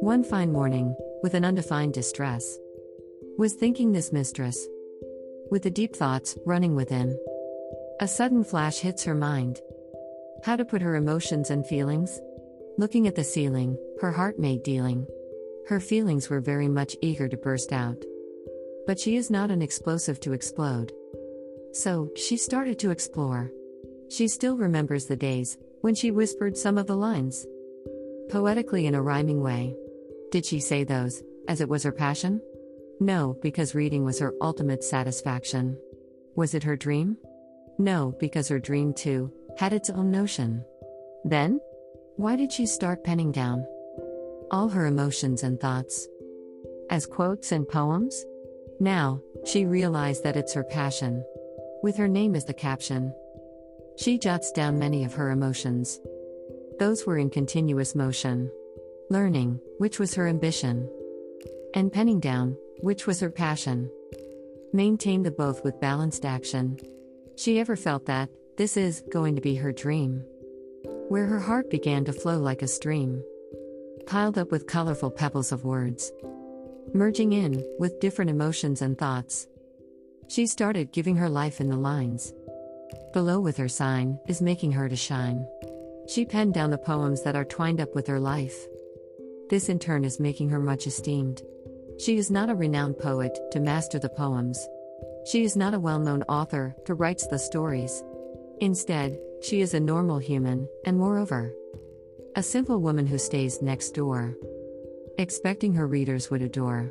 One fine morning, with an undefined distress, was thinking this mistress, with the deep thoughts running within. A sudden flash hits her mind. How to put her emotions and feelings? Looking at the ceiling, her heart made dealing. Her feelings were very much eager to burst out. But she is not an explosive to explode. So, she started to explore. She still remembers the days when she whispered some of the lines. Poetically in a rhyming way. Did she say those, as it was her passion? No, because reading was her ultimate satisfaction. Was it her dream? No, because her dream, too, had its own notion. Then? Why did she start penning down all her emotions and thoughts? As quotes and poems? Now, she realized that it's her passion. With her name as the caption. She jots down many of her emotions. Those were in continuous motion learning, which was her ambition, and penning down, which was her passion. Maintain the both with balanced action. She ever felt that, this is going to be her dream. Where her heart began to flow like a stream, piled up with colorful pebbles of words, merging in with different emotions and thoughts. She started giving her life in the lines. Below with her sign is making her to shine. She penned down the poems that are twined up with her life. This in turn is making her much esteemed. She is not a renowned poet to master the poems. She is not a well known author to writes the stories. Instead, she is a normal human, and moreover, a simple woman who stays next door, expecting her readers would adore.